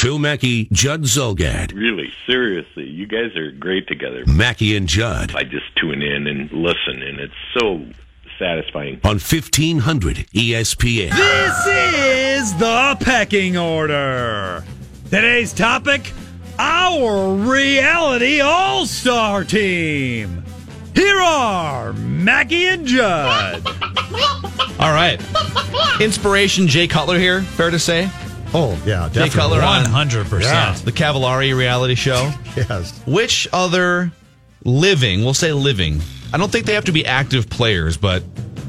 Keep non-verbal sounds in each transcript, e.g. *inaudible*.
Phil Mackey, Judd Zulgad. Really, seriously, you guys are great together. Mackey and Judd I just tune in and listen, and it's so satisfying. on 1500 ESPN. This is the pecking order. Today's topic our reality all star team. Here are Mackey and Judd. All right. Inspiration Jay Cutler here, fair to say. Oh, yeah, Jay definitely. Cutler 100%. Yeah. the Cavallari reality show. *laughs* Yes. Which other living, we'll say living, I don't think they have to be active players, but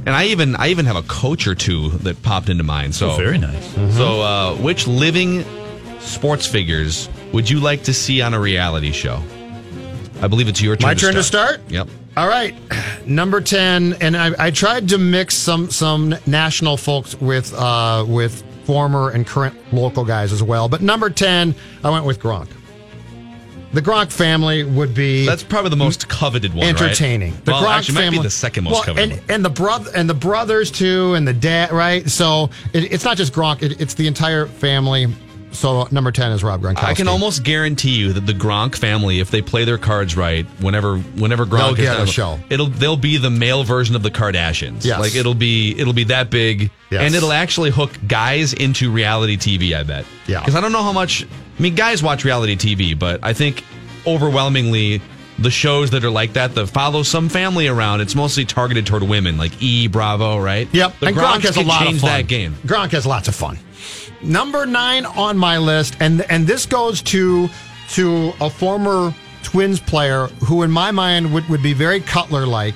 and I even I even have a coach or two that popped into mind. So Oh, very nice. So uh, which living sports figures would you like to see on a reality show? I believe it's your turn. My turn to start? Yep. All right, *sighs* number ten, and I, I tried to mix some some national folks with uh, with former and current local guys as well. But number ten, I went with Gronk. The Gronk family would be That's probably the most coveted one. right? entertaining. The well, Gronk actually, might family be the second most well, coveted. and, one. and the brother and the brothers too, and the dad, right? So it, it's not just Gronk; it, it's the entire family. So number ten is Rob Gronkowski. I can almost guarantee you that the Gronk family, if they play their cards right, whenever whenever Gronk They'll is get a show. it'll they'll be the male version of the Kardashians. Yes. like it'll be it'll be that big, Yes. and it'll actually hook guys into reality TV. I bet. Yeah. because I don't know how much. I mean, guys watch reality TV, but I think overwhelmingly. The shows that are like that, that follow some family around, it's mostly targeted toward women, like E, Bravo, right? Yep, The and Gronk Gronks has a lot of fun. that game. Gronk has lots of fun. Number nine on my list, and and this goes to to a former Twins player who, in my mind, would, would be very Cutler like,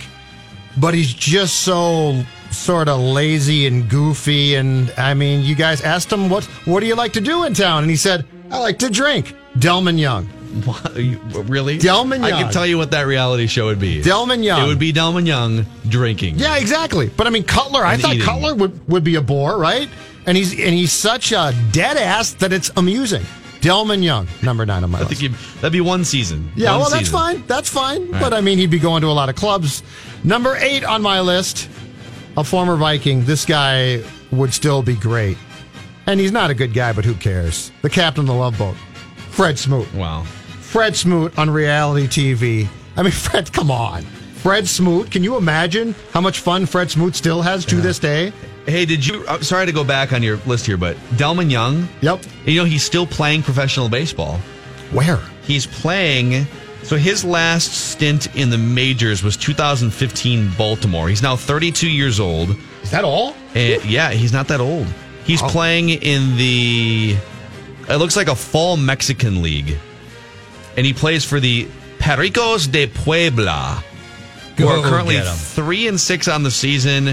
but he's just so sort of lazy and goofy. And I mean, you guys asked him what what do you like to do in town, and he said, "I like to drink." Delmon Young. What? You- Really? Delmon I can tell you what that reality show would be. Delmon Young. It would be Delmon Young drinking. Yeah, exactly. But I mean, Cutler. I thought eating. Cutler would, would be a bore, right? And he's and he's such a dead ass that it's amusing. Delmon Young, number nine on my *laughs* I list. think that'd be one season. Yeah, One well, that's season. fine. That's fine. But I mean, he'd be going to a lot of clubs. Number eight on my list, a former Viking. This guy would still be great, and he's not a good guy, but who cares? The captain of the Love Boat, Fred Smoot. Wow. Fred Smoot on reality TV. I mean, *laughs* Fred, come on. Fred Smoot, can you imagine how much fun Fred Smoot still has to this day? Hey, did you? I'm sorry to go back on your list here, but Delmon Young. Yep. You know he's still playing professional baseball. Where? He's playing. So his last stint in the majors was 2015 Baltimore. He's now 32 years old. Is that all? And yeah, he's not that old. He's Oh. playing in the. It looks like a fall Mexican league, and he plays for the Pericos de Puebla, who Go are currently three and six on the season.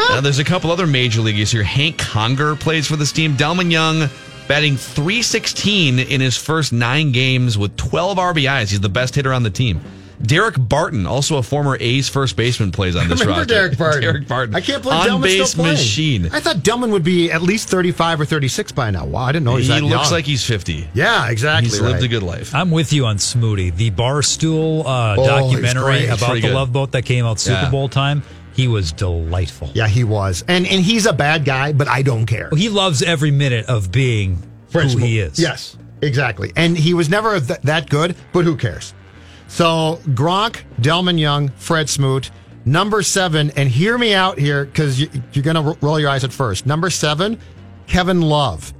Uh, there's a couple other major leaguers here. Hank Conger plays for this team. Delmon Young batting 316 in his first nine games with 12 RBIs. He's the best hitter on the team. Daric Barton, also a former A's first baseman, plays on this *laughs* Remember roster. Daric *laughs* Barton? Daric Barton. I can't believe on Delmon's base still playing. machine. I thought Delmon would be at least 35 or 36 by now. Wow, I didn't know He that looks young. like he's 50. Yeah, exactly. He's lived a good life. I'm with you on Smooty. The Barstool uh, Oh, documentary about the good. Love Boat that came out Super Yeah. Bowl time, he was delightful. Yeah, he was. And and he's a bad guy, but I don't care. He loves every minute of being Fred who Smoot. he is. Yes, exactly. And he was never th- that good, but who cares? So Gronk, Delmon Young, Fred Smoot, number seven, and hear me out here because you, you're going to roll your eyes at first. Number seven, Kevin Love.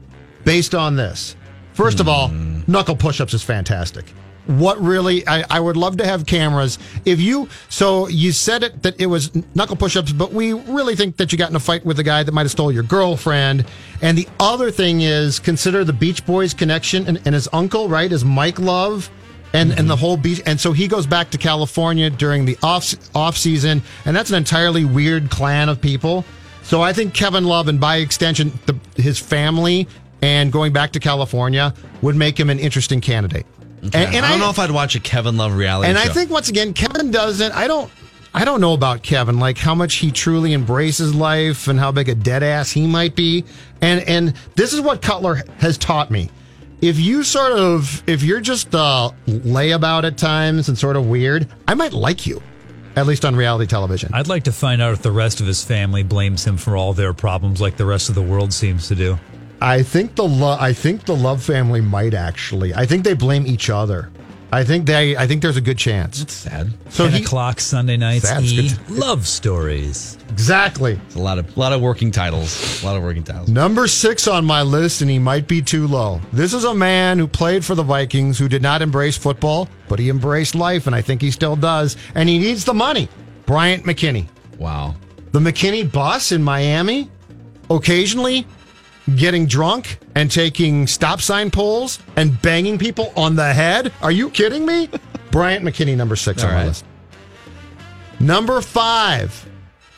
Based on this, first of all, hmm. knuckle push-ups is fantastic. What really, I, I would love to have cameras. If you, so you said it that it was knuckle push-ups, but we really think that you got in a fight with a guy that might have stole your girlfriend. And the other thing is consider the Beach Boys connection and, and his uncle, right, is Mike Love and and mm-hmm. the whole beach and so he goes back to California during the off off season and that's an entirely weird clan of people so I think Kevin Love and by extension the, his family and going back to California would make him an interesting candidate. And, and I don't know if I'd watch a Kevin Love reality and show. I think once again, Kevin doesn't. I don't. I don't know about Kevin, like how much he truly embraces life and how big a dead ass he might be. And and this is what Cutler has taught me. If you sort of, if you're just uh, layabout at times and sort of weird, I might like you, at least on reality television. I'd like to find out if the rest of his family blames him for all their problems, like the rest of the world seems to do. I think the lo- I think the Love family might actually. I think they blame each other. I think they. I think there's a good chance. it's sad. So 10 he o'clock Sunday nights, That's E! Love Stories. exactly. It's a lot of lot of working titles. A lot of working titles. Number six on my list, and he might be too low. This is a man who played for the Vikings, who did not embrace football, but he embraced life, and I think he still does. And he needs the money. Bryant McKinnie. Wow. The McKinnie bus in Miami, occasionally getting drunk and taking stop sign poles and banging people on the head. Are you kidding me? *laughs* Bryant McKinnie, number six All on my list. Number five,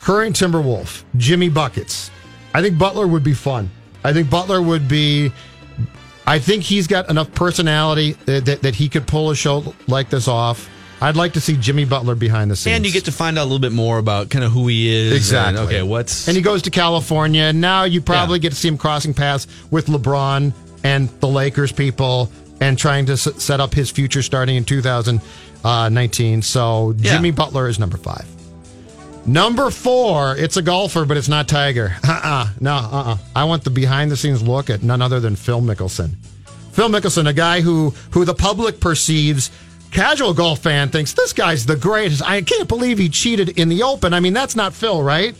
current Timberwolf, Jimmy Buckets. I think Butler would be fun. I think Butler would be. I think he's got enough personality that, that, that he could pull a show like this off. I'd like to see Jimmy Butler behind the scenes. And you get to find out a little bit more about kind of who he is. Exactly. and, okay, what's And he goes to California, and now you probably Yeah. get to see him crossing paths with LeBron and the Lakers people and trying to s- set up his future starting in 2019. So Yeah. Jimmy Butler is number five. Number four, it's a golfer, but it's not Tiger. Uh-uh. No, uh-uh. I want the behind the scenes look at none other than Phil Mickelson. Phil Mickelson, a guy who who the public perceives casual golf fan thinks this guy's the greatest. I can't believe he cheated in the Open. I mean, that's not Phil, right?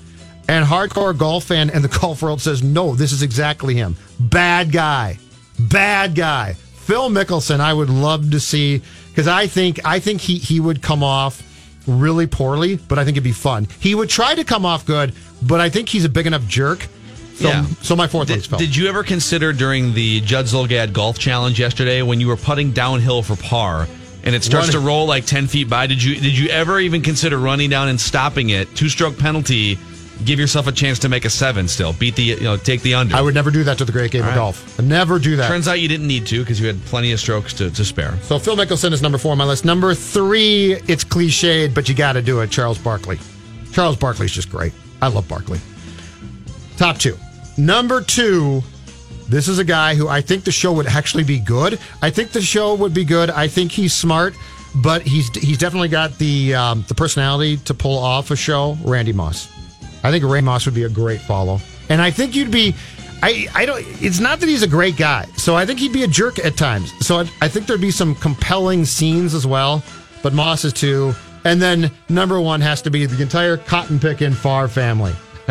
And hardcore golf fan in the *laughs* golf world says, no, this is exactly him. Bad guy. Bad guy. Phil Mickelson, I would love to see because I think I think he he would come off really poorly, but I think it'd be fun. He would try to come off good, but I think he's a big enough jerk. So, Yeah. so my fourth Did, did you ever consider during the Judd Zulgad golf challenge yesterday when you were putting downhill for par and it starts Running. to roll like ten feet by? Did you did you ever even consider running down and stopping it? Two stroke penalty. Give yourself a chance to make a seven. Still beat the you know take the under. I would never do that to the great game All of right. golf. I'd never do that. Turns out you didn't need to because you had plenty of strokes to, to spare. So Phil Mickelson is number four on my list. Number three, it's cliched, but you got to do it. Charles Barkley. Charles Barkley's just great. I love Barkley. Top two. Number two, this is a guy who I think the show would actually be good. I think the show would be good. I think he's smart, but he's he's definitely got the um, the personality to pull off a show. Randy Moss. I think Ray Moss would be a great follow, and I think you'd be. I, I don't. It's not that he's a great guy, so I think he'd be a jerk at times. So I, I think there'd be some compelling scenes as well. But Moss is two, and then number one has to be the entire cotton picking Favre family. *laughs*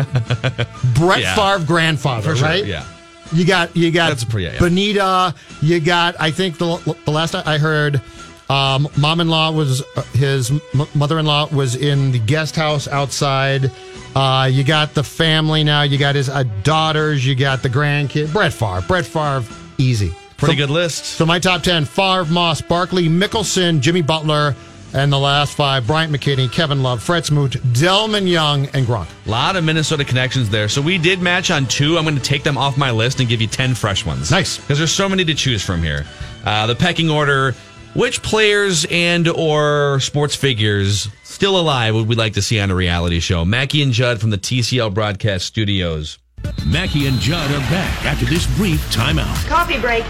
Brett Yeah. Favre grandfather, sure, right? yeah. You got you got That's pretty- yeah. Bonita. You got I think the the last I heard, um, mom-in-law was uh, his m- mother-in-law was in the guest house outside. Uh, you got the family now. You got his uh, daughters. You got the grandkid. Brett Favre. Brett Favre. Easy. Pretty So- good list. So my top ten: Favre, Moss, Barkley, Mickelson, Jimmy Butler, and the last five: Bryant McKinnie, Kevin Love, Fred Smoot, Delmon Young, and Gronk. A lot of Minnesota connections there. So we did match on two. I'm going to take them off my list and give you 10 fresh ones. Nice. Because there's so many to choose from here. Uh, the pecking order, which players and or sports figures still alive would we like to see on a reality show? Mackey and Judd from the TCL Broadcast Studios. Mackey and Judd are back after this brief timeout Coffee break.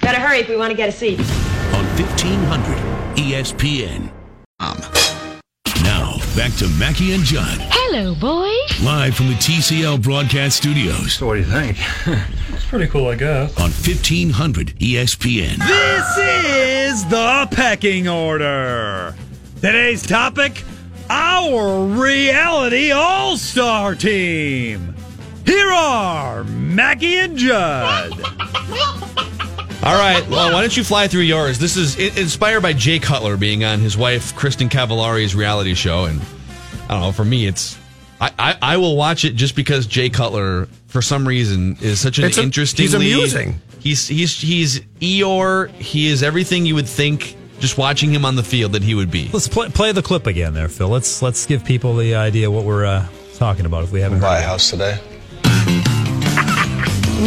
Better hurry if we want to get a seat. on E 1500 ESPN. Um. Now, back to Mackey and Judd, Hello, boys. live from the TCL Broadcast Studios What do you think? *laughs* it's pretty cool, I guess. on E 1500 ESPN. This is the pecking order. Today's topic our reality all star team. Here are Mackey and Judd. *laughs* All right. Well, why don't you fly through yours? This is inspired by Jay Cutler being on his wife Kristin Cavallari's reality show, and I don't know. For me, it's I, I, I will watch it just because Jay Cutler, for some reason, is such an It's a- interesting. he's amusing. He's he's he's Eeyore. He is everything you would think just watching him on the field that he would be. Let's play, play the clip again there, Phil. Let's let's give people the idea what we're uh, talking about if we haven't Buy heard. a it. house today.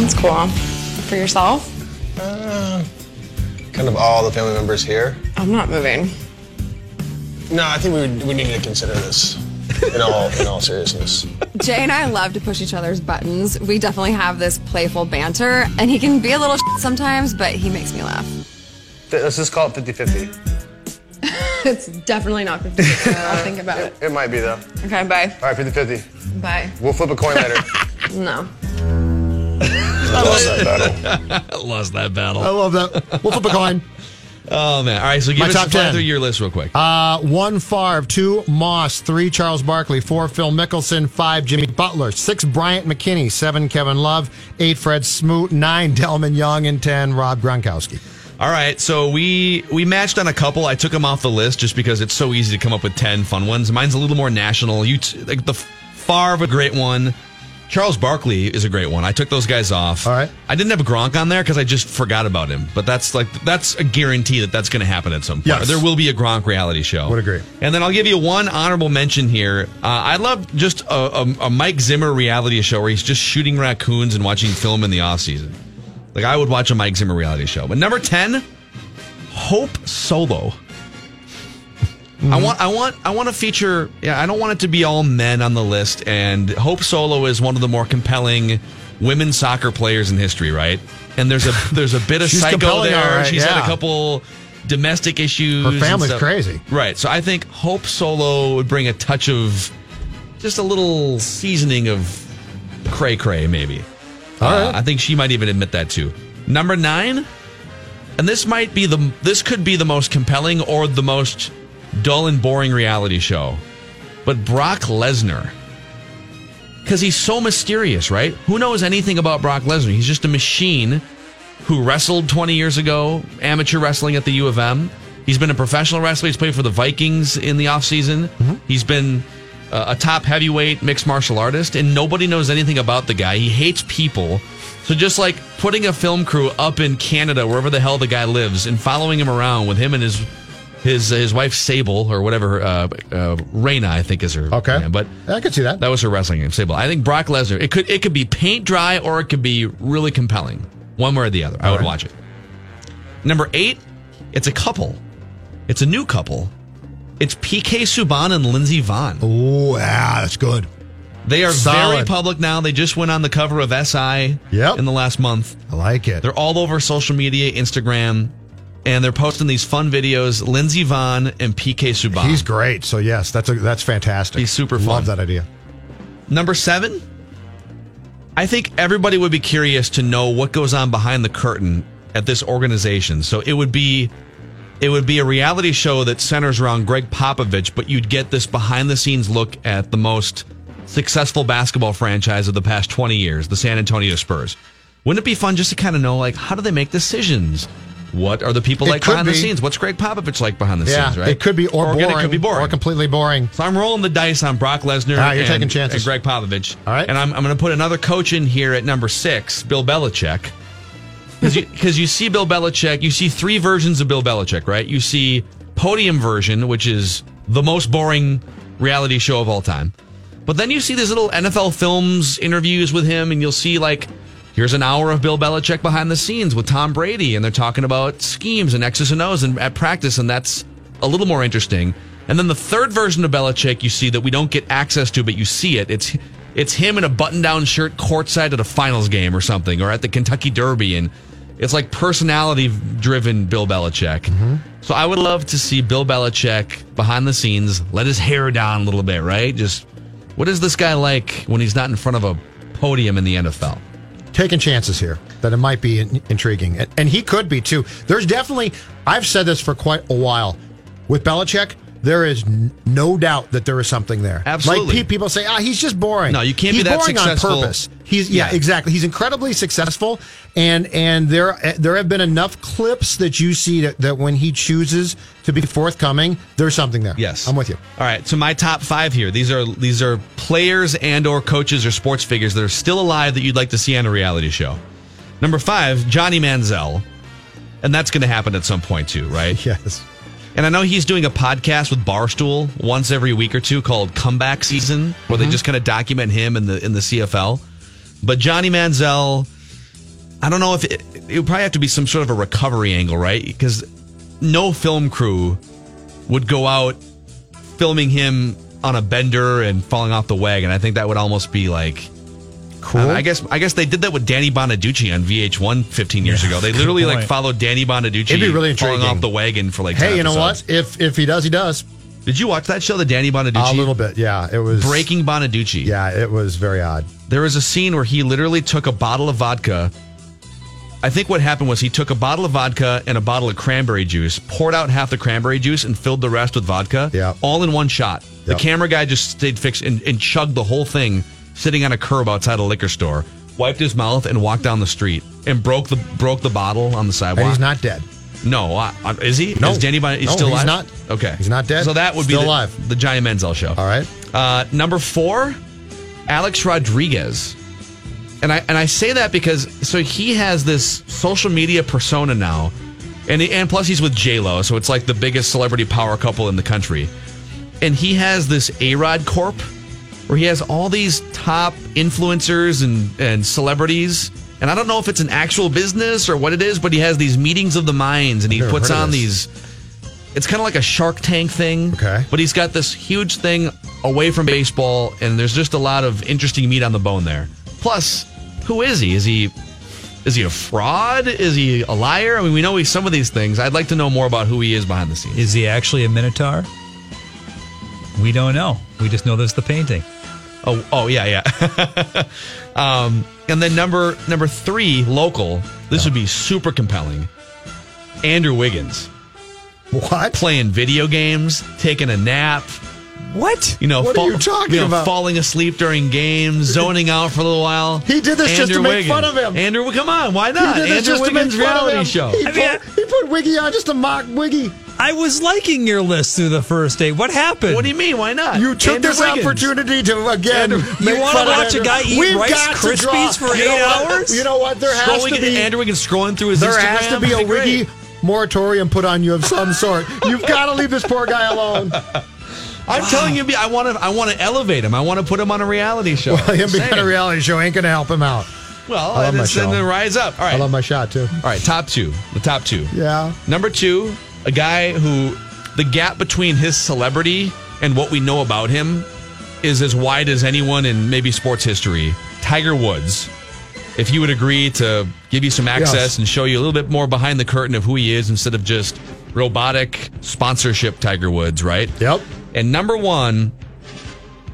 That's cool. For yourself? Uh, kind of all the family members here. I'm not moving. No, I think we, would, we need to consider this in all in all seriousness. Jay and I love to push each other's buttons. We definitely have this playful banter, and he can be a little sometimes, but he makes me laugh. Let's just call it 50 50. *laughs* it's definitely not 50 I'll think about it. It might be, though. Okay, bye. All right, 50 50. Bye. We'll flip a coin later. *laughs* No. I lost that battle. I *laughs* lost that battle. I love that. We'll flip a coin. Oh man! All right, so give My us top 10. through your list real quick. Uh, one Favre, two Moss, three Charles Barkley, four Phil Mickelson, five Jimmy Butler, six Bryant McKinnie, seven Kevin Love, eight Fred Smoot, nine *laughs* Delmon Young, and ten Rob Gronkowski. All right, so we we matched on a couple. I took them off the list just because it's so easy to come up with ten fun ones. Mine's a little more national. You t- like the Favre, a great one. Charles Barkley is a great one. I took those guys off. All right. I didn't have a Gronk on there because I just forgot about him. But that's like that's a guarantee that that's going to happen at some point. Yes. There will be a Gronk reality show. Would agree. And then I'll give you one honorable mention here. Uh, I love just a, a, a Mike Zimmer reality show where he's just shooting raccoons and watching film in the off season. Like I would watch a Mike Zimmer reality show. But number ten, Hope Solo. I want, I want, I want to feature. Yeah, I don't want it to be all men on the list. And Hope Solo is one of the more compelling women soccer players in history, right? And there's a *laughs* there's a bit of psycho there. right, She's had a couple domestic issues. Her family's crazy. right? So I think Hope Solo would bring a touch of just a little seasoning of cray cray, maybe. All Uh, right. I think she might even admit that too. Number nine, and this might be the this could be the most compelling or the most dull and boring reality show, but Brock Lesnar. Because he's so mysterious, right? Who knows anything about Brock Lesnar? He's just a machine who wrestled 20 years ago, amateur wrestling at the U of M. He's been a professional wrestler. He's played for the Vikings in the offseason. He's been uh, a top heavyweight mixed martial artist, and nobody knows anything about the guy. He hates people. So just like putting a film crew up in Canada, wherever the hell the guy lives, and following him around with him and his his his wife Sable or whatever, uh, uh, Reina, I think is her. Okay. name, but I could see that. that was her wrestling name, Sable. I think Brock Lesnar. It could it could be paint dry or it could be really compelling, one way or the other. I would right. watch it. Number eight, it's a couple. It's a new couple. It's PK Subban and Lindsey Vonn. Oh, yeah, that's good. They are very public now. They just went on the cover of SI Yep. in the last month. I like it. They're all over social media, Instagram, and they're posting these fun videos. Lindsey Vonn and PK Subban. He's great. So yes, that's a, that's fantastic. He's super fun. Love that idea. Number seven, I think everybody would be curious to know what goes on behind the curtain at this organization. So it would be it would be a reality show that centers around Gregg Popovich, but you'd get this behind the scenes look at the most successful basketball franchise of the past 20 years, the San Antonio Spurs. Wouldn't it be fun just to kind of know like how do they make decisions? What are the people It like behind the scenes? What's Gregg Popovich like behind the Yeah, scenes, right? it could be or, again, boring, it could be boring. or completely boring. So I'm rolling the dice on Brock Lesnar Ah, you're and, taking chances. Gregg Popovich. All right. And I'm, I'm going to put another coach in here at number six, Bill Belichick. Because you, *laughs* you see Bill Belichick, you see three versions of Bill Belichick, right? You see podium version, which is the most boring reality show of all time. But then you see these little NFL films interviews with him, and you'll see like, here's an hour of Bill Belichick behind the scenes with Tom Brady, and they're talking about schemes and X's and O's and at practice, and that's a little more interesting. And then the third version of Belichick you see that we don't get access to, but you see it. It's it's him in a button-down shirt courtside at a finals game or something, or at the Kentucky Derby, and it's like personality-driven Bill Belichick. Mm-hmm. So I would love to see Bill Belichick behind the scenes, let his hair down a little bit, right? Just what is this guy like when he's not in front of a podium in the NFL? Taking chances here that it might be in- intriguing. And, and he could be too. There's definitely, I've said this for quite a while. With Belichick, there is n- no doubt that there is something there. Absolutely. Like pe- people say, ah, he's just boring. No, you can't he's be that boring successful. on purpose. He's yeah, Yeah. exactly. He's incredibly successful, and and there there have been enough clips that you see that, that when he chooses to be forthcoming, there's something there. Yes, I'm with you. All right, so my top five here. These are these are players and or coaches or sports figures that are still alive that you'd like to see on a reality show. Number five, Johnny Manziel, and that's going to happen at some point too, right? *laughs* Yes. And I know he's doing a podcast with Barstool once every week or two called Comeback Season, where they mm-hmm. just kind of document him in the in the CFL. But Johnny Manziel, I don't know if it, it would probably have to be some sort of a recovery angle, right? Because no film crew would go out filming him on a bender and falling off the wagon. I think that would almost be like Cool. I guess I guess they did that with Danny Bonaduce on VH1 15 years ago. They literally like followed Danny Bonaduce It'd be really falling off the wagon for like. Hey, 10 you know episodes. what? If if he does, he does. Did you watch that show, the Danny Bonaduce? A little bit, yeah. It was Breaking Bonaduce. Yeah, it was very odd. There was a scene where he literally took a bottle of vodka. I think what happened was he took a bottle of vodka and a bottle of cranberry juice, poured out half the cranberry juice, and filled the rest with vodka. Yeah. All in one shot. The camera guy just stayed fixed and, and chugged the whole thing sitting on a curb outside a liquor store, wiped his mouth, and walked down the street and broke the broke the bottle on the sidewalk. And he's not dead. No, is he? No. is he's No, still he's not. Okay, He's not dead. So that would Still be the, alive. the Johnny Manziel show. All right. Uh, number four, Alex Rodriguez, and I and I say that because so he has this social media persona now, and and plus he's with J Lo, so it's like the biggest celebrity power couple in the country, and he has this A Rod Corp, where he has all these top influencers and and celebrities. And I don't know if it's an actual business or what it is, but he has these meetings of the minds and he never puts heard of on this. these it's kind of like a Shark Tank thing. Okay. But he's got this huge thing away from baseball, and there's just a lot of interesting meat on the bone there. Plus, who is he? Is he is he a fraud? Is he a liar? I mean, we know he's some of these things. I'd like to know more about who he is behind the scenes. Is he actually a Minotaur? We don't know. We just know there's the painting. Oh, oh yeah, yeah. *laughs* um, and then number number three, local. This would be super compelling. Andrew Wiggins. What? Playing video games, taking a nap. What? You know, What are you talking you know, about? Falling asleep during games, zoning out for a little while. He did this just to make fun of him. Andrew, well, come on, why not? He did this Andrew just to Wiggins make fun of reality him. show. He, put, he put Wiggy on just to mock Wiggy. I was liking your list through the first day. What happened? What do you mean? Why not? You took Andrew this Wiggins. opportunity to again. You wanna watch a guy eat We've Rice Krispies for you eight hours? You know what? There has Scrolling, to be. Andrew Wiggins scrolling through his there Instagram. has to be a That'd. Wiggy moratorium put on you of some *laughs* sort. You've got to leave this poor guy alone. I'm telling you, I want to. I want to elevate him. I want to put him on a reality show. Well, him being on a reality show ain't going to help him out. Well, I love my it's show. the rise up. All right. I love my shot too. All right, top two. The top two. Yeah. Number two, a guy who the gap between his celebrity and what we know about him is as wide as anyone in maybe sports history. Tiger Woods. If he would agree to give you some access Yes. and show you a little bit more behind the curtain of who he is instead of just robotic sponsorship Tiger Woods, right? Yep. And number one,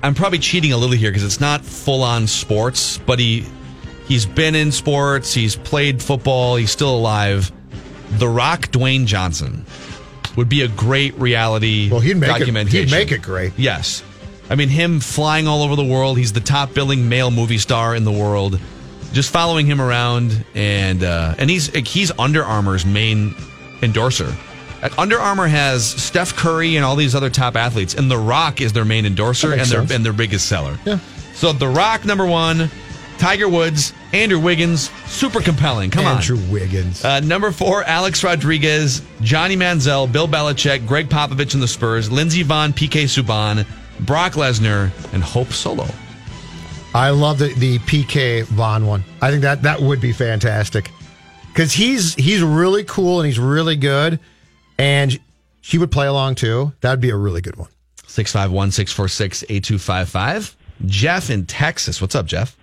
I'm probably cheating a little here because it's not full on sports, but he he's been in sports, he's played football, he's still alive. The Rock Dwayne Johnson would be a great reality Well, he'd make it. He'd make it great. Yes. I mean, him flying all over the world. He's the top billing male movie star in the world. Just following him around, and uh, and he's he's Under Armour's main endorser. Under Armour has Steph Curry and all these other top athletes, and The Rock is their main endorser and their sense. and their biggest seller. Yeah. So The Rock number one, Tiger Woods, Andrew Wiggins, super compelling. Come on. Andrew Wiggins. Uh, number four, Alex Rodriguez, Johnny Manziel, Bill Belichick, Gregg Popovich and the Spurs, Lindsey Vonn, PK Subban, Brock Lesnar, and Hope Solo. I love the, the PK Vonn one. I think that that would be fantastic because he's he's really cool and he's really good, and she would play along too. That'd be a really good one. 651 646 8255. Jeff in Texas. What's up, Jeff?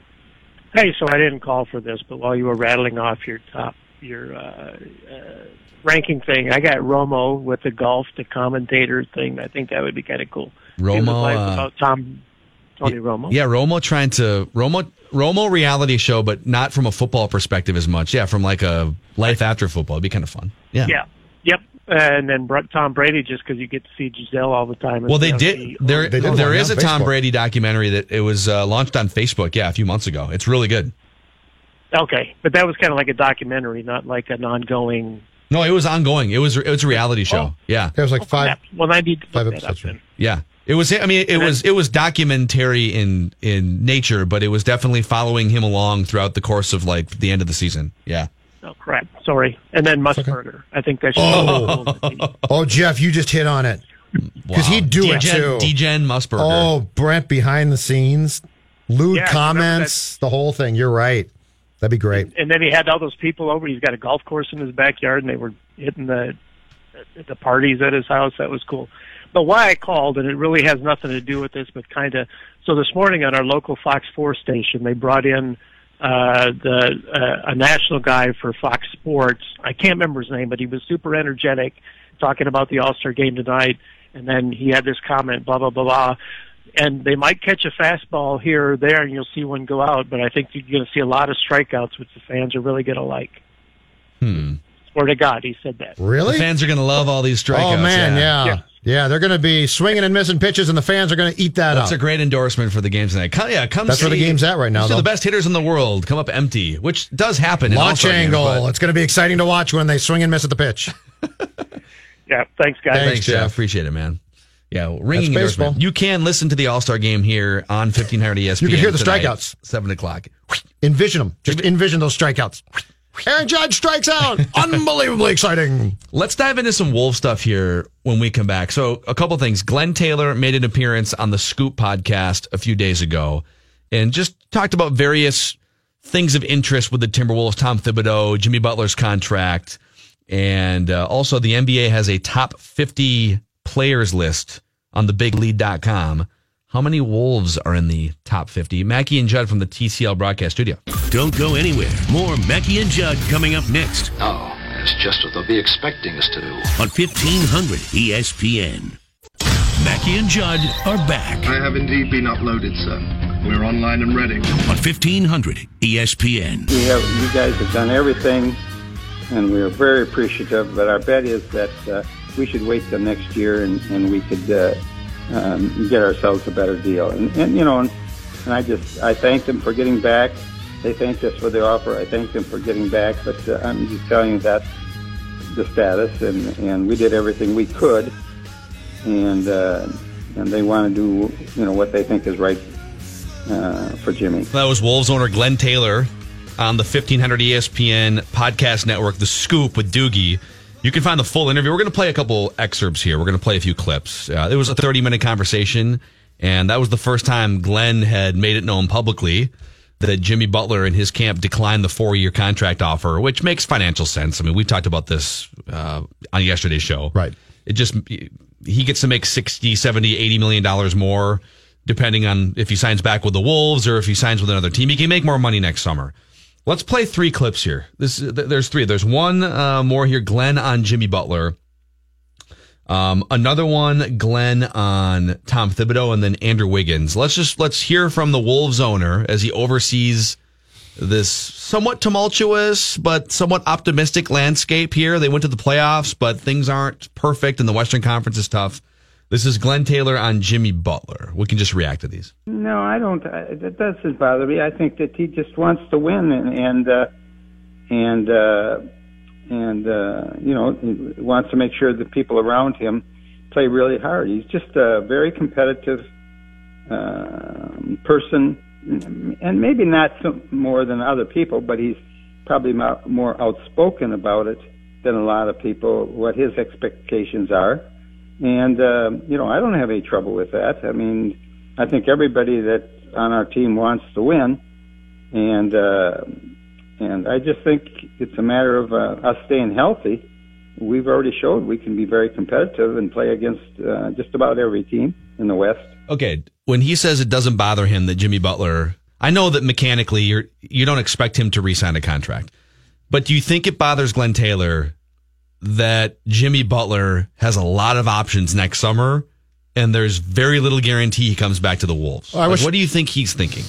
Hey, so I didn't call for this, but while you were rattling off your top, your uh, uh, ranking thing, I got Romo with the golf, the commentator thing. I think that would be kind of cool. Romo, uh, about Tom, Tony Romo. Yeah, Romo trying to Romo Romo reality show, but not from a football perspective as much. Yeah, from like a life after football. It'd be kind of fun. Yeah. Yeah. Yep. And then Tom Brady, just because you get to see Gisele all the time. Well, they did. he- There, They did there one, is yeah, a Tom Brady documentary that it was uh, launched on Facebook. Yeah, a few months ago. It's really good. Okay, but that was kind of like a documentary, not like an ongoing. No, it was ongoing. It was it was a reality show. Yeah, it was like five Well, I need to five look that up episodes. yeah. It was. I mean, it was it was documentary in in nature, but it was definitely following him along throughout the course of like the end of the season. Yeah. Oh crap! Sorry. And then Musburger. I think that oh. should. *laughs* Oh. Oh, Jeff, you just hit on it because Wow. he'd do it Degen- too. Degen Musburger. Oh, Brent behind the scenes, lewd Yeah, I remember comments, the whole thing. You're right. That'd be great. And then he had all those people over. He's got a golf course in his backyard, and they were hitting the the parties at his house. That was cool. But why I called, and it really has nothing to do with this, but kind of. So this morning on our local Fox Four station, they brought in uh, the uh, a national guy for Fox Sports. I can't remember his name, but he was super energetic, talking about the All Star game tonight. And then he had this comment, blah blah blah blah. And they might catch a fastball here or there, and you'll see one go out. But I think you're going to see a lot of strikeouts, which the fans are really going to like. Hmm. Swear to God, he said that. Really? The fans are going to love all these strikeouts. Oh man, yeah. Yeah. Yeah, they're going to be swinging and missing pitches, and the fans are going to eat that That's up. That's a great endorsement for the games tonight. Come, yeah, come. That's where the game's at right now, See though. the best hitters in the world come up empty, which does happen. Launch All-Star games, angle. but- it's going to be exciting to watch when they swing and miss at the pitch. *laughs* Yeah, thanks, guys. Thanks, Thanks, Jeff. Jeff. Appreciate it, man. Yeah, ringing That's endorsement. baseball. You can listen to the All Star game here on 1500 ESPN. You can hear the tonight, strikeouts. Seven o'clock. Envision them. Just envision those strikeouts. Aaron Judge strikes out. *laughs* Unbelievably exciting. Let's dive into some Wolf stuff here when we come back. So, a couple things. Glenn Taylor made an appearance on the Scoop podcast a few days ago and just talked about various things of interest with the Timberwolves, Tom Thibodeau, Jimmy Butler's contract, and uh, also the NBA has a top 50 players list on the thebiglead.com. How many Wolves are in the top 50? Mackey and Judd from the TCL broadcast studio. Don't go anywhere. More Mackey and Judd coming up next No, it's just what they'll be expecting us to do. on 1500 ESPN. Mackey and Judd are back I have indeed been uploaded, sir. We're online and ready. on E 1500 ESPN. We have, you guys have done everything, and we are very appreciative. But our bet is that uh, we should wait till next year, and, and we could uh, um, get ourselves a better deal. And, and you know, and, and I just I thank them for getting back. They thanked us for the offer. I thank them for getting back. But uh, I'm just telling you that's the status, and and we did everything we could, and uh, and they want to do you know what they think is right uh, for Jimmy. That was Wolves owner Glenn Taylor on the 1500 ESPN podcast network, The Scoop with Doogie. You can find the full interview. We're going to play a couple excerpts here. We're going to play a few clips. Uh, it was a 30 minute conversation, and that was the first time Glenn had made it known publicly that Jimmy Butler and his camp declined the four year contract offer, which makes financial sense. I mean, we talked about this uh, on yesterday's show. Right. It just, he gets to make 60, 70, 80 million dollars more depending on if he signs back with the Wolves or if he signs with another team. He can make more money next summer. Let's play three clips here. This th- there's three. There's one uh, more here. Glenn on Jimmy Butler. Um, another one, Glenn on Tom Thibodeau, and then Andrew Wiggins. Let's just let's hear from the Wolves owner as he oversees this somewhat tumultuous but somewhat optimistic landscape here. They went to the playoffs, but things aren't perfect, and the Western Conference is tough. This is Glenn Taylor on Jimmy Butler. We can just react to these. No, I don't. I, that doesn't bother me. I think that he just wants to win, and and uh, and uh, and uh, you know he wants to make sure the people around him play really hard. He's just a very competitive um person, and maybe not so more than other people, but he's probably mo- more outspoken about it than a lot of people. What his expectations are. And, uh, you know, I don't have any trouble with that. I mean, I think everybody that on our team wants to win. And, uh, and I just think it's a matter of uh, us staying healthy. We've already showed we can be very competitive and play against uh, just about every team in the West. Okay, when he says it doesn't bother him that Jimmy Butler, I know that mechanically you're you don't expect him to re-sign a contract, but do you think it bothers Glenn Taylor that Jimmy Butler has a lot of options next summer, and there's very little guarantee he comes back to the Wolves? Like, wish- what do you think he's thinking?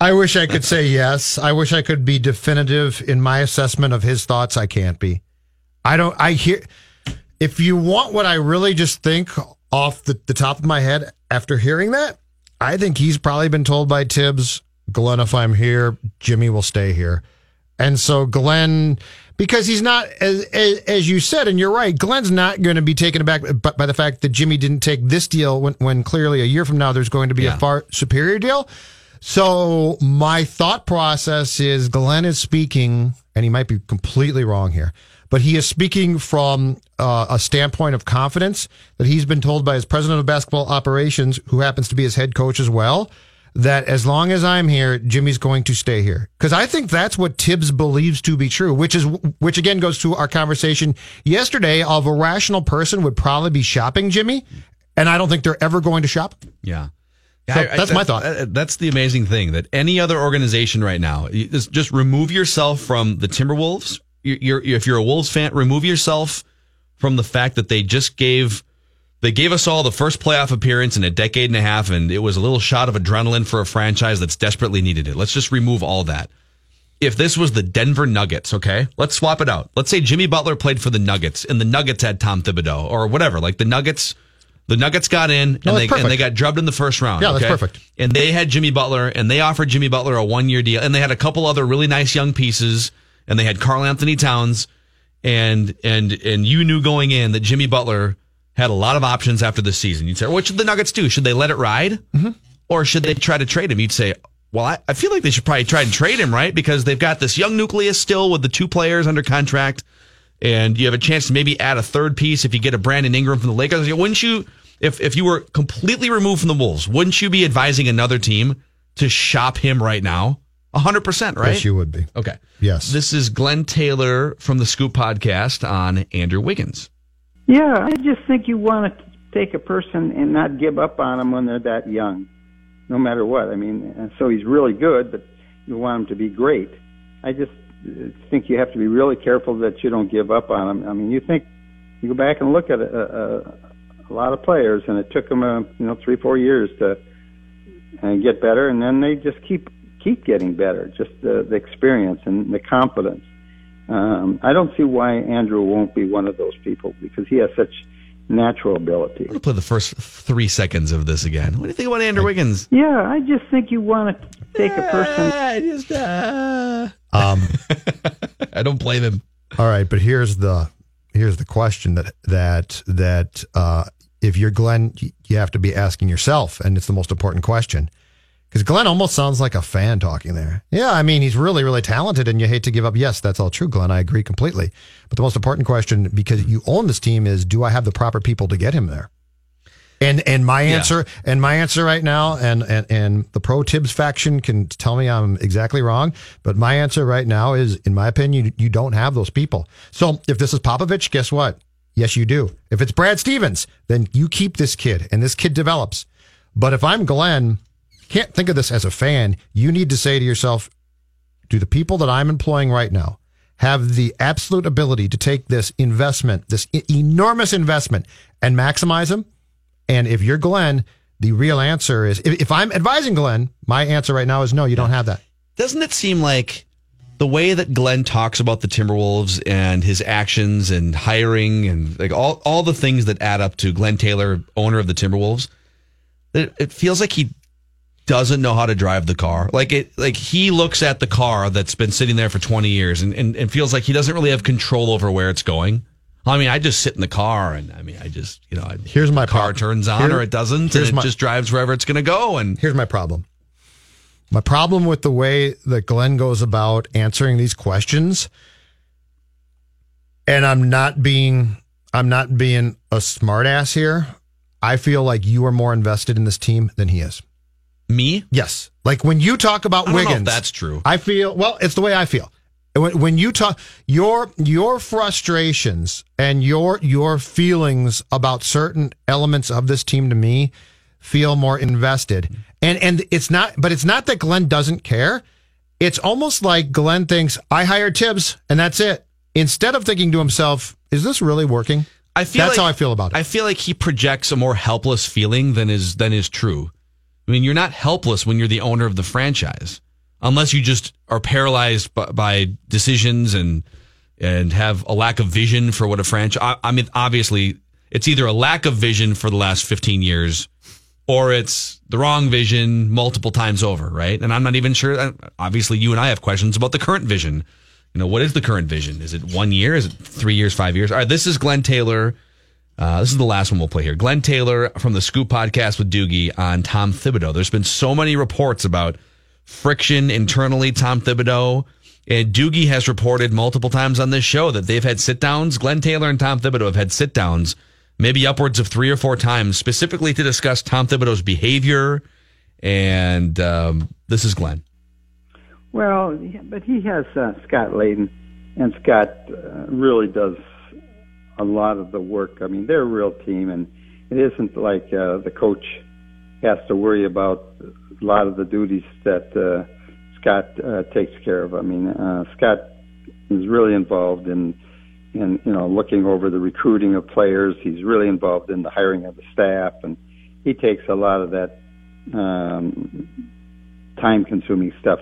I wish I could say yes. I wish I could be definitive in my assessment of his thoughts. I can't be. I don't, I hear, if you want what I really just think off the, the top of my head after hearing that, I think he's probably been told by Thibs, Glenn, if I'm here, Jimmy will stay here. And so Glenn, because he's not, as, as, as you said, and you're right, Glenn's not going to be taken aback by, by the fact that Jimmy didn't take this deal when, when clearly a year from now there's going to be a far superior deal. So my thought process is Glenn is speaking, and he might be completely wrong here, but he is speaking from uh, a standpoint of confidence that he's been told by his president of basketball operations, who happens to be his head coach as well, that as long as I'm here, Jimmy's going to stay here. Because I think that's what Thibs believes to be true, which is which again goes to our conversation yesterday of a rational person would probably be shopping Jimmy, and I don't think they're ever going to shop. Yeah. So I- I- that's my thought. That's the amazing thing that any other organization right now, just, just remove yourself from the Timberwolves. You're, you're, if you're a Wolves fan, remove yourself from the fact that they just gave they gave us all the first playoff appearance in a decade and a half, and it was a little shot of adrenaline for a franchise that's desperately needed it. Let's just remove all that. If this was the Denver Nuggets, okay, let's swap it out. Let's say Jimmy Butler played for the Nuggets, and the Nuggets had Tom Thibodeau or whatever. Like the Nuggets, the Nuggets got in, No, and they perfect. and they got drubbed in the first round. Yeah, that's okay? perfect. And they had Jimmy Butler, and they offered Jimmy Butler a one year deal, and they had a couple other really nice young pieces, and they had Karl-Anthony Towns, and and and you knew going in that Jimmy Butler had a lot of options after the season. You'd say, what should the Nuggets do? Should they let it ride, Mm-hmm. or should they try to trade him? You'd say. Well, I, I feel like they should probably try and trade him, right? Because they've got this young nucleus still with the two players under contract, and you have a chance to maybe add a third piece if you get a Brandon Ingram from the Lakers. Wouldn't you, if if you were completely removed from the Wolves, wouldn't you be advising another team to shop him right now? hundred percent, right? Yes, you would be. Okay. Yes. This is Glenn Taylor from the Scoop Podcast on Andrew Wiggins. Yeah, I just think you want to take a person and not give up on them when they're that young, no matter what. I mean, so he's really good, but you want him to be great. I just uh, think you have to be really careful that you don't give up on him. I mean, you think you go back and look at a, a, a lot of players, and it took them, uh, you know, three, four years to uh, get better, and then they just keep keep getting better. Just the, the experience and the confidence. Um, I don't see why Andrew won't be one of those people because he has such natural ability. I'm going to play the first three seconds of this again. What do you think about Andrew Wiggins? Yeah, I just think you want to take a person. I just, uh... *laughs* Um, *laughs* I don't blame him. All right, but here's the here's the question that that that uh, if you're Glenn, you have to be asking yourself, and it's the most important question. Because Glenn almost sounds like a fan talking there. Yeah, I mean, he's really, really talented, and you hate to give up. Yes, that's all true, Glenn. I agree completely. But the most important question, because you own this team, is do I have the proper people to get him there? And and my Yeah. answer and my answer right now, and, and and the pro Thibs faction can tell me I'm exactly wrong, but my answer right now is, in my opinion, you, you don't have those people. So if this is Popovich, guess what? Yes, you do. If it's Brad Stevens, then you keep this kid, and this kid develops. But if I'm Glenn, can't think of this as a fan. You need to say to yourself, do the people that I'm employing right now have the absolute ability to take this investment, this enormous investment, and maximize them? And if you're Glenn, the real answer is if, if I'm advising Glenn, my answer right now is no, you don't have that. Doesn't it seem like the way that Glenn talks about the Timberwolves and his actions and hiring and like all, all the things that add up to Glenn Taylor, owner of the Timberwolves, that it feels like he doesn't know how to drive the car. Like it like he looks at the car that's been sitting there for 20 years and, and, and feels like he doesn't really have control over where it's going. I mean, I just sit in the car and I mean, I just, you know, I, Here's my car turns on here- or it doesn't and it my- just drives wherever it's going to go and Here's my problem. My problem with the way that Glenn goes about answering these questions, and I'm not being I'm not being a smartass here. I feel like you are more invested in this team than he is. Me, Yes. Like when you talk about I don't know if Wiggins, that's true. I feel well. It's the way I feel. When, when you talk your your frustrations and your your feelings about certain elements of this team to me feel more invested. And and it's not, but it's not that Glenn doesn't care. It's almost like Glenn thinks I hired Thibs and that's it. Instead of thinking to himself, "Is this really working?" I feel that's like- how I feel about it. I feel like he projects a more helpless feeling than is than is true. I mean, you're not helpless when you're the owner of the franchise, unless you just are paralyzed by, by decisions and and have a lack of vision for what a franchise. I, I mean, obviously, it's either a lack of vision for the last 15 years, or it's the wrong vision multiple times over, right? And I'm not even sure. Obviously, you and I have questions about the current vision. You know, what is the current vision? Is it one year? Is it three years? Five years? All right, this is Glenn Taylor. Uh, this is the last one we'll play here. Glenn Taylor from the Scoop podcast with Doogie on Tom Thibodeau. There's been so many reports about friction internally, Tom Thibodeau. And Doogie has reported multiple times on this show that they've had sit downs. Glenn Taylor and Tom Thibodeau have had sit downs, maybe upwards of three or four times, specifically to discuss Tom Thibodeau's behavior And um, this is Glenn. Well, but he has uh, Scott Layden, and Scott uh, really does a lot of the work. I mean, they're a real team, and it isn't like uh, the coach has to worry about a lot of the duties that uh, Scott uh, takes care of. I mean, uh, Scott is really involved in in you know looking over the recruiting of players. He's really involved in the hiring of the staff, and he takes a lot of that um, time-consuming stuff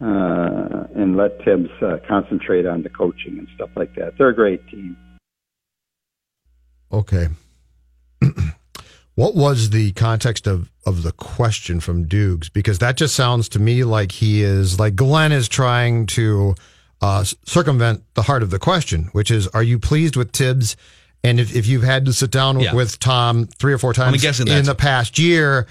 uh, and let Thibs uh, concentrate on the coaching and stuff like that. They're a great team. Okay. *clears throat* what was the context of, of the question from Dukes? Because that just sounds to me like he is, like Glenn is trying to uh, circumvent the heart of the question, which is, are you pleased with Thibs? And if, if you've had to sit down Yeah. with Tom three or four times in the past year,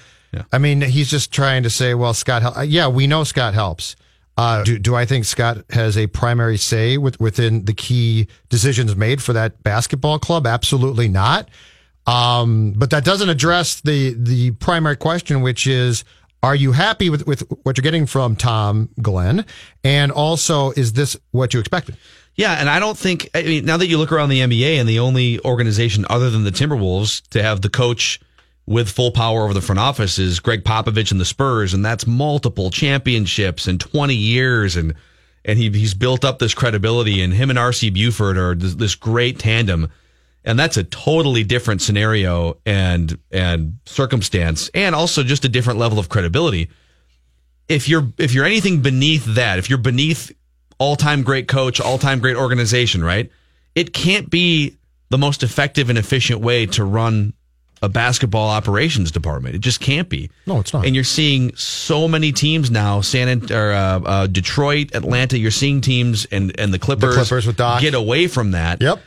I mean, he's just trying to say, well, Scott, hel- uh, yeah, we know Scott helps. Uh, do, do I think Scott has a primary say with, within the key decisions made for that basketball club? Absolutely not. Um, but that doesn't address the the primary question, which is, are you happy with, with what you're getting from Tom Glenn? And also, is this what you expected? Yeah, and I don't think I mean now that you look around the NBA and the only organization other than the Timberwolves to have the coach with full power over the front office is Gregg Popovich and the Spurs, and that's multiple championships and 20 years, and and he he's built up this credibility, and him and RC Buford are this, this great tandem, and that's a totally different scenario and and circumstance, and also just a different level of credibility. If you're if you're anything beneath that, if you're beneath all-time great coach, all-time great organization, right? It can't be the most effective and efficient way to run a basketball operations department. It just can't be. No, it's not. And you're seeing so many teams now, San Ant- or uh, uh, Detroit, Atlanta. You're seeing teams and and the Clippers, Clippers with Doc. get away from that. Yep.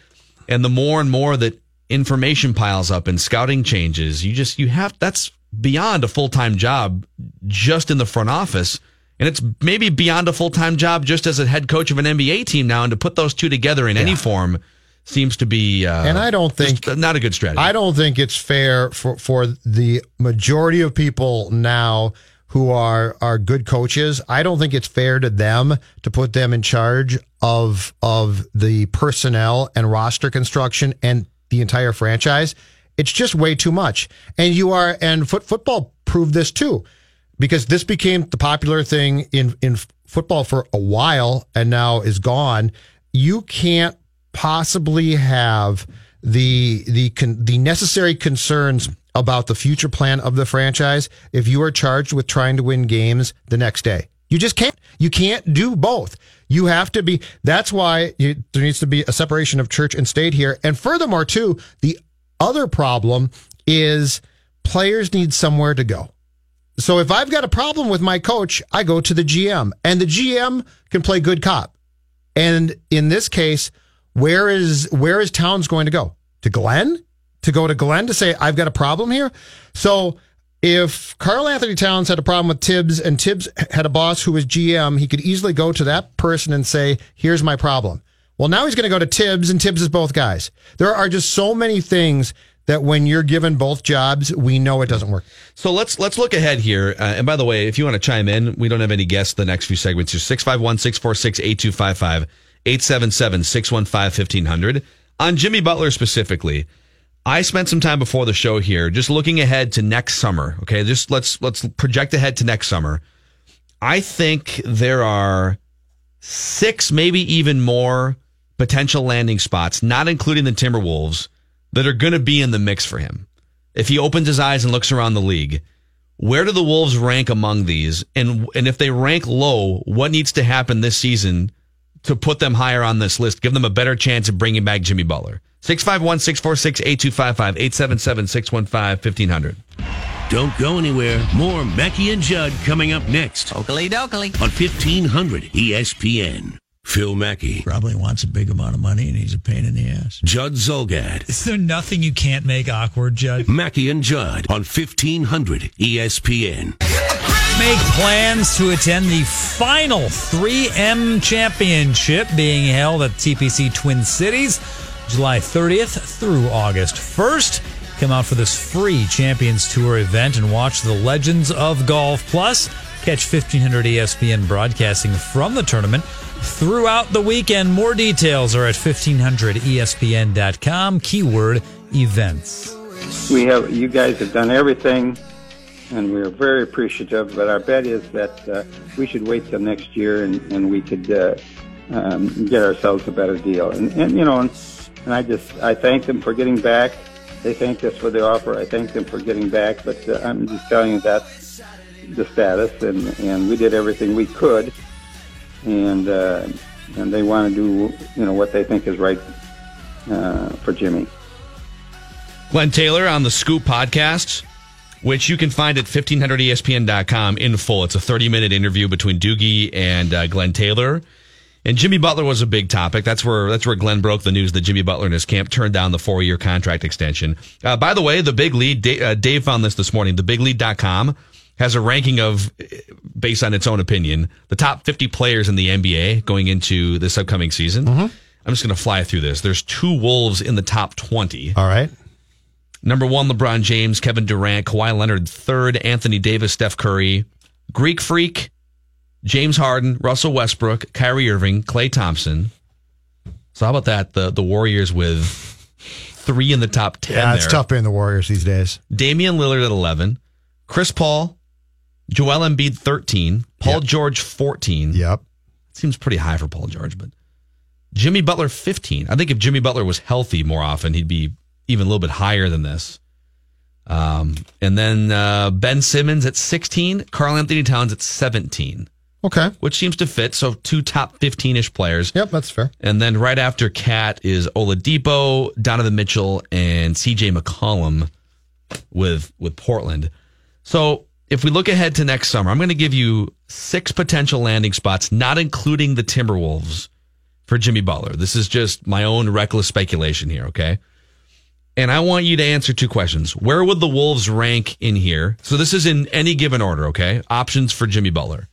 And the more and more that information piles up and scouting changes, you just you have that's beyond a full time job just in the front office. And it's maybe beyond a full time job just as a head coach of an NBA team now. And to put those two together in any form seems to be uh, And I don't think not a good strategy. I don't think it's fair for, for the majority of people now who are are good coaches. I don't think it's fair to them to put them in charge of of the personnel and roster construction and the entire franchise. It's just way too much. And you are and foot football proved this too. Because this became the popular thing in in football for a while and now is gone. You can't possibly have the the con, the necessary concerns about the future plan of the franchise if you are charged with trying to win games the next day. You just can't. You can't do both. You have to be. That's why you, there needs to be a separation of church and state here. And furthermore, too, the other problem is players need somewhere to go. So if I've got a problem with my coach, I go to the GM, and the GM can play good cop. And in this case, where is where is Towns going to go? To Glenn? To go to Glenn to say I've got a problem here? So if Karl-Anthony Towns had a problem with Thibs and Thibs had a boss who was GM, he could easily go to that person and say, "Here's my problem." Well, now he's going to go to Thibs, and Thibs is both guys. There are just so many things that when you're given both jobs, we know it doesn't work. So let's let's look ahead here. Uh, and by the way, if you want to chime in, we don't have any guests the next few segments. You're 651 646 8255 877 615 1500. On Jimmy Butler specifically, I spent some time before the show here just looking ahead to next summer. Okay, just let's let's project ahead to next summer. I think there are six, maybe even more potential landing spots, not including the Timberwolves, that are going to be in the mix for him. If he opens his eyes and looks around the league, where do the Wolves rank among these? And and if they rank low, what needs to happen this season to put them higher on this list, give them a better chance of bringing back Jimmy Butler? 651 646 8255 877 615 1500. Don't go anywhere. More Mackey and Judd coming up next. Oakley dokley. On E 1500 ESPN. Phil Mackey. Probably wants a big amount of money and he's a pain in the ass. Judd Zulgad. Is there nothing you can't make awkward, Judd? Mackey and Judd on E 1500 ESPN. Make plans to attend the final 3M championship being held at TPC Twin Cities July 30th through August 1st. Come out for this free Champions Tour event and watch the Legends of Golf. Plus, catch 1500 ESPN broadcasting from the tournament throughout the weekend. More details are at E 1500ESPN.com. Keyword events. We have you guys have done everything, and we're very appreciative. But our bet is that uh, we should wait till next year, and, and we could uh, um, get ourselves a better deal. And, and you know, and, and I just I thank them for getting back. They thanked us for the offer. I thank them for getting back. But uh, I'm just telling you that's the status, and and we did everything we could, and uh, and they want to do you know what they think is right uh, for Jimmy. Glenn Taylor on the Scoop podcast, which you can find at E 1500ESPN.com in full. It's a 30 minute interview between Doogie and uh, Glenn Taylor. And Jimmy Butler was a big topic. That's where that's where Glenn broke the news that Jimmy Butler and his camp turned down the four year contract extension. Uh, by the way, the big lead, Dave, uh, Dave found this this morning. The TheBigLead.com has a ranking of, based on its own opinion, the top 50 players in the NBA going into this upcoming season. I'm just going to fly through this. There's two Wolves in the top 20. All right. Number one, LeBron James, Kevin Durant, Kawhi Leonard, third, Anthony Davis, Steph Curry, Greek Freak, James Harden, Russell Westbrook, Kyrie Irving, Klay Thompson. So how about that? The the Warriors with three in the top ten. Yeah, it's there. tough being the Warriors these days. Damian Lillard at eleven, Chris Paul, Joel Embiid thirteen, Paul George fourteen. Yep, seems pretty high for Paul George, but Jimmy Butler fifteen. I think if Jimmy Butler was healthy more often, he'd be even a little bit higher than this. Um, and then uh, Ben Simmons at sixteen, Karl-Anthony Towns at seventeen. Okay. Which seems to fit. So two top 15 ish players. Yep, that's fair. And then right after KAT is Oladipo, Donovan Mitchell, and CJ McCollum with with Portland. So if we look ahead to next summer, I'm going to give you six potential landing spots, not including the Timberwolves for Jimmy Butler. This is just my own reckless speculation here, okay? And I want you to answer two questions. Where would the Wolves rank in here? So this is in any given order, okay? Options for Jimmy Butler.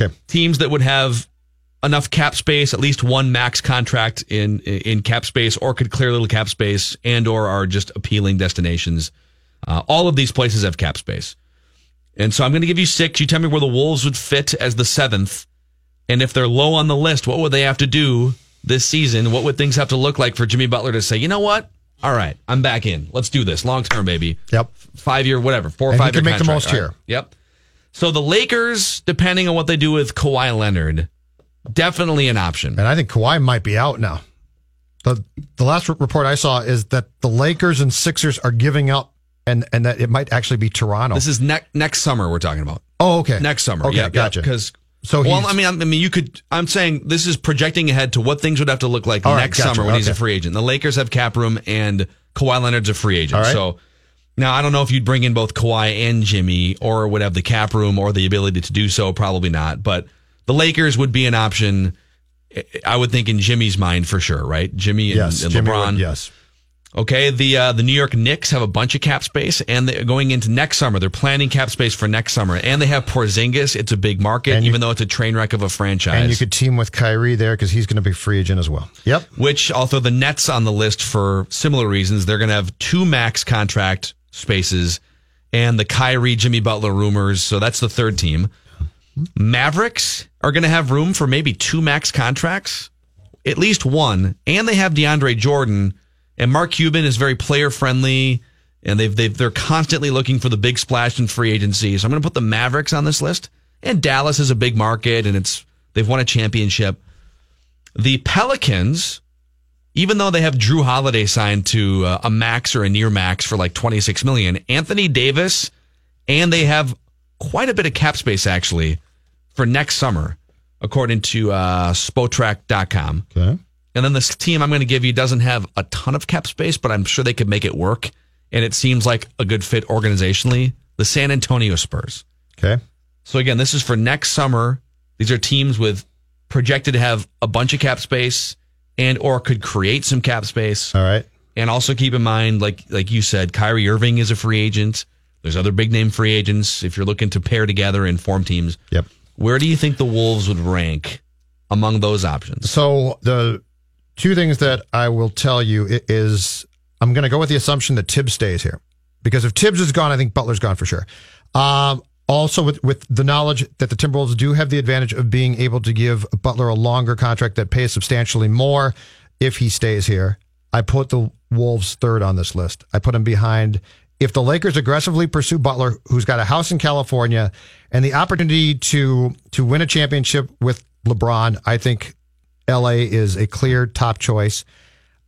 Okay. Teams that would have enough cap space, at least one max contract in in cap space, or could clear a little cap space, and or are just appealing destinations. Uh, all of these places have cap space, and so I'm going to give you six. You tell me where the Wolves would fit as the seventh, and if they're low on the list, what would they have to do this season? What would things have to look like for Jimmy Butler to say, you know what? All right, I'm back in. Let's do this long term, baby. Yep. Five year, whatever, four or And five year can make the most here. right. Yep. So the Lakers, depending on what they do with Kawhi Leonard, definitely an option. And I think Kawhi might be out now. The the last report I saw is that the Lakers and Sixers are giving up and and that it might actually be Toronto. This is next next summer we're talking about. oh, okay. Next summer. Okay, yeah, gotcha. Because So well, I mean, I mean, you could. I'm saying this is projecting ahead to what things would have to look like right, next gotcha, summer when he's a free agent. The Lakers have cap room, and Kawhi Leonard's a free agent. Right. So now I don't know if you'd bring in both Kawhi and Jimmy, or would have the cap room or the ability to do so. Probably not. But the Lakers would be an option. I would think in Jimmy's mind for sure, right? Jimmy and, yes, and Jimmy LeBron. would- yes. Okay, the uh, the New York Knicks have a bunch of cap space, and they, going into next summer, they're planning cap space for next summer, and they have Porzingis. It's a big market, And you- even though it's a train wreck of a franchise. And you could team with Kyrie there because he's going to be free agent as well. Yep. Which also the Nets on the list for similar reasons. They're going to have two max contract spaces, and the Kyrie Jimmy Butler rumors. So that's the third team. Mavericks are going to have room for maybe two max contracts, at least one, and they have DeAndre Jordan and Mark Cuban is very player friendly, and they've they've they're constantly looking for the big splash in free agency. So I'm going to put the Mavericks on this list, and Dallas is a big market, and it's they've won a championship. The Pelicans, even though they have Jrue Holiday signed to uh, a max or a near max for like 26 million, Anthony Davis, and they have quite a bit of cap space actually for next summer, according to uh, Spotrac.com. Okay. And then this team I'm going to give you doesn't have a ton of cap space, but I'm sure they could make it work. And it seems like a good fit organizationally. The San Antonio Spurs. Okay. So again, this is for next summer. These are teams with projected to have a bunch of cap space and or could create some cap space. All right. And also keep in mind, like like you said, Kyrie Irving is a free agent. There's other big name free agents. If you're looking to pair together and form teams, Yep. where do you think the Wolves would rank among those options? So the two things that I will tell you is I'm going to go with the assumption that Thibs stays here. because if Thibs is gone, I think Butler's gone for sure. Um, also, with, with the knowledge that the Timberwolves do have the advantage of being able to give Butler a longer contract that pays substantially more if he stays here, I put the Wolves third on this list. I put him behind. If the Lakers aggressively pursue Butler, who's got a house in California and the opportunity to to win a championship with LeBron, I think LA is a clear top choice.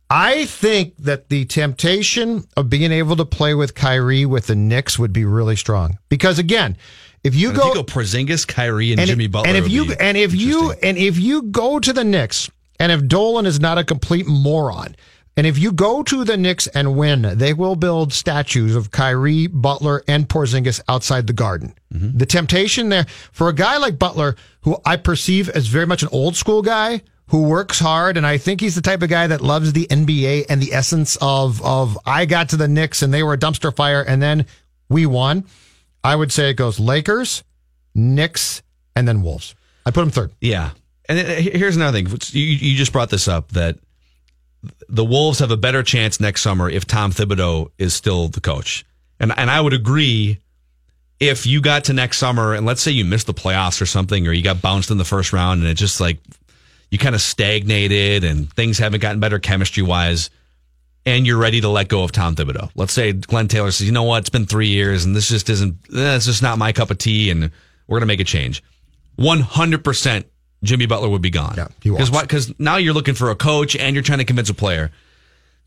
I think that the temptation of being able to play with Kyrie with the Knicks would be really strong because again, if you go, if you go Porzingis, Kyrie, and, Jimmy Butler, and if you and if you and if you go to the Knicks, and if Dolan is not a complete moron, and if you go to the Knicks and win, they will build statues of Kyrie, Butler, and Porzingis outside the Garden. Mm-hmm. The temptation there for a guy like Butler, who I perceive as very much an old school guy who works hard, and I think he's the type of guy that loves the NBA and the essence of of I got to the Knicks and they were a dumpster fire, and then we won. I would say it goes Lakers, Knicks, and then Wolves. I put them third. Yeah. And uh, here's another thing. You, you just brought this up that the Wolves have a better chance next summer if Tom Thibodeau is still the coach. And and I would agree if you got to next summer and let's say you missed the playoffs or something or you got bounced in the first round and it just like you kind of stagnated and things haven't gotten better chemistry wise and you're ready to let go of Tom Thibodeau. Let's say Glenn Taylor says, you know what, it's been three years and this just isn't, eh, it's just not my cup of tea and we're going to make a change. 100% Jimmy Butler would be gone. Yeah, he Because now you're looking for a coach and you're trying to convince a player.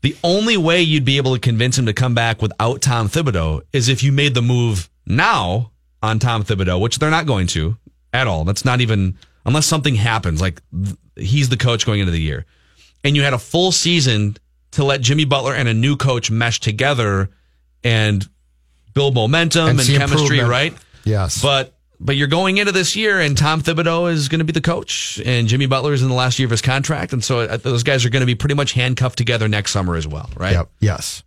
The only way you'd be able to convince him to come back without Tom Thibodeau is if you made the move now on Tom Thibodeau, which they're not going to at all. That's not even, unless something happens, like th- he's the coach going into the year. And you had a full season to let Jimmy Butler and a new coach mesh together and build momentum and, And chemistry, right? Yes. But but you're going into this year, and Tom Thibodeau is going to be the coach, and Jimmy Butler is in the last year of his contract, and so uh, those guys are going to be pretty much handcuffed together next summer as well, right? Yep. Yes.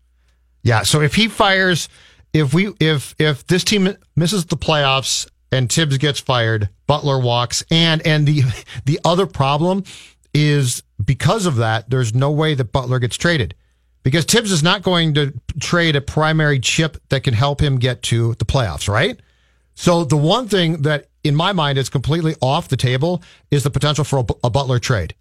Yeah. So if he fires, if we if if this team misses the playoffs and Thibs gets fired, Butler walks, and and the *laughs* the other problem is because of that, there's no way that Butler gets traded. Because Thibs is not going to trade a primary chip that can help him get to the playoffs, right? So the one thing that in my mind is completely off the table is the potential for a, a Butler trade.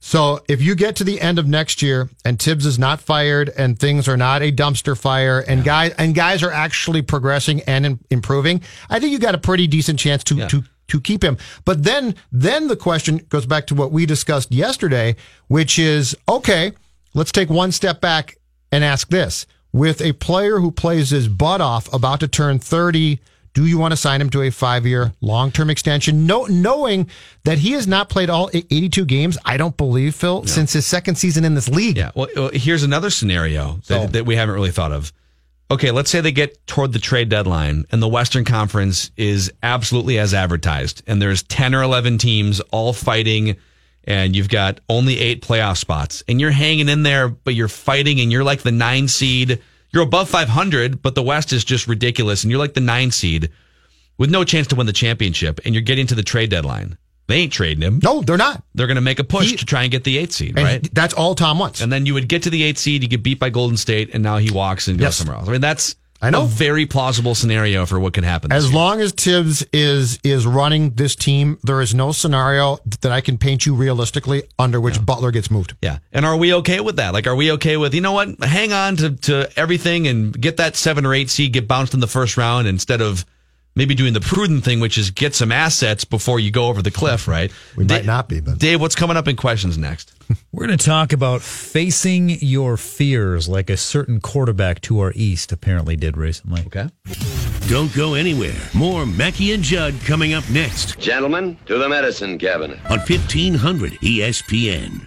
So if you get to the end of next year and Thibs is not fired and things are not a dumpster fire and guys and guys are actually progressing and im- improving, I think you got a pretty decent chance to to to keep him. But then then the question goes back to what we discussed yesterday, which is okay, let's take one step back and ask this. With a player who plays his butt off about to turn 30, do you want to sign him to a five year long term extension? No, knowing that he has not played all 82 games, I don't believe, Phil, since his second season in this league. Yeah. Well, here's another scenario that, that we haven't really thought of. Okay, let's say they get toward the trade deadline and the Western Conference is absolutely as advertised, and there's 10 or 11 teams all fighting, and you've got only eight playoff spots, and you're hanging in there, but you're fighting, and you're like the nine seed. You're above 500, but the West is just ridiculous, and you're like the nine seed with no chance to win the championship, and you're getting to the trade deadline. They ain't trading him. No, they're not. They're going to make a push to try and get the eighth seed, right? that's all Tom wants. And then you would get to the eighth seed, you get beat by Golden State, and now he walks and goes Yes. somewhere else. I mean, that's I know. a very plausible scenario for what could happen. As year. long as Thibs is is running this team, there is no scenario that I can paint you realistically under which Butler gets moved. Yeah. And are we okay with that? Like, are we okay with, you know what, hang on to, to everything and get that seven or eight seed, get bounced in the first round instead of maybe doing the prudent thing, which is get some assets before you go over the cliff, right? We might not be, but Dave, what's coming up in questions next? *laughs* We're going to talk about facing your fears like a certain quarterback to our east apparently did recently. Okay. Don't go anywhere. More Mackey and Judd coming up next Gentlemen, to the medicine cabinet. on 1500 ESPN.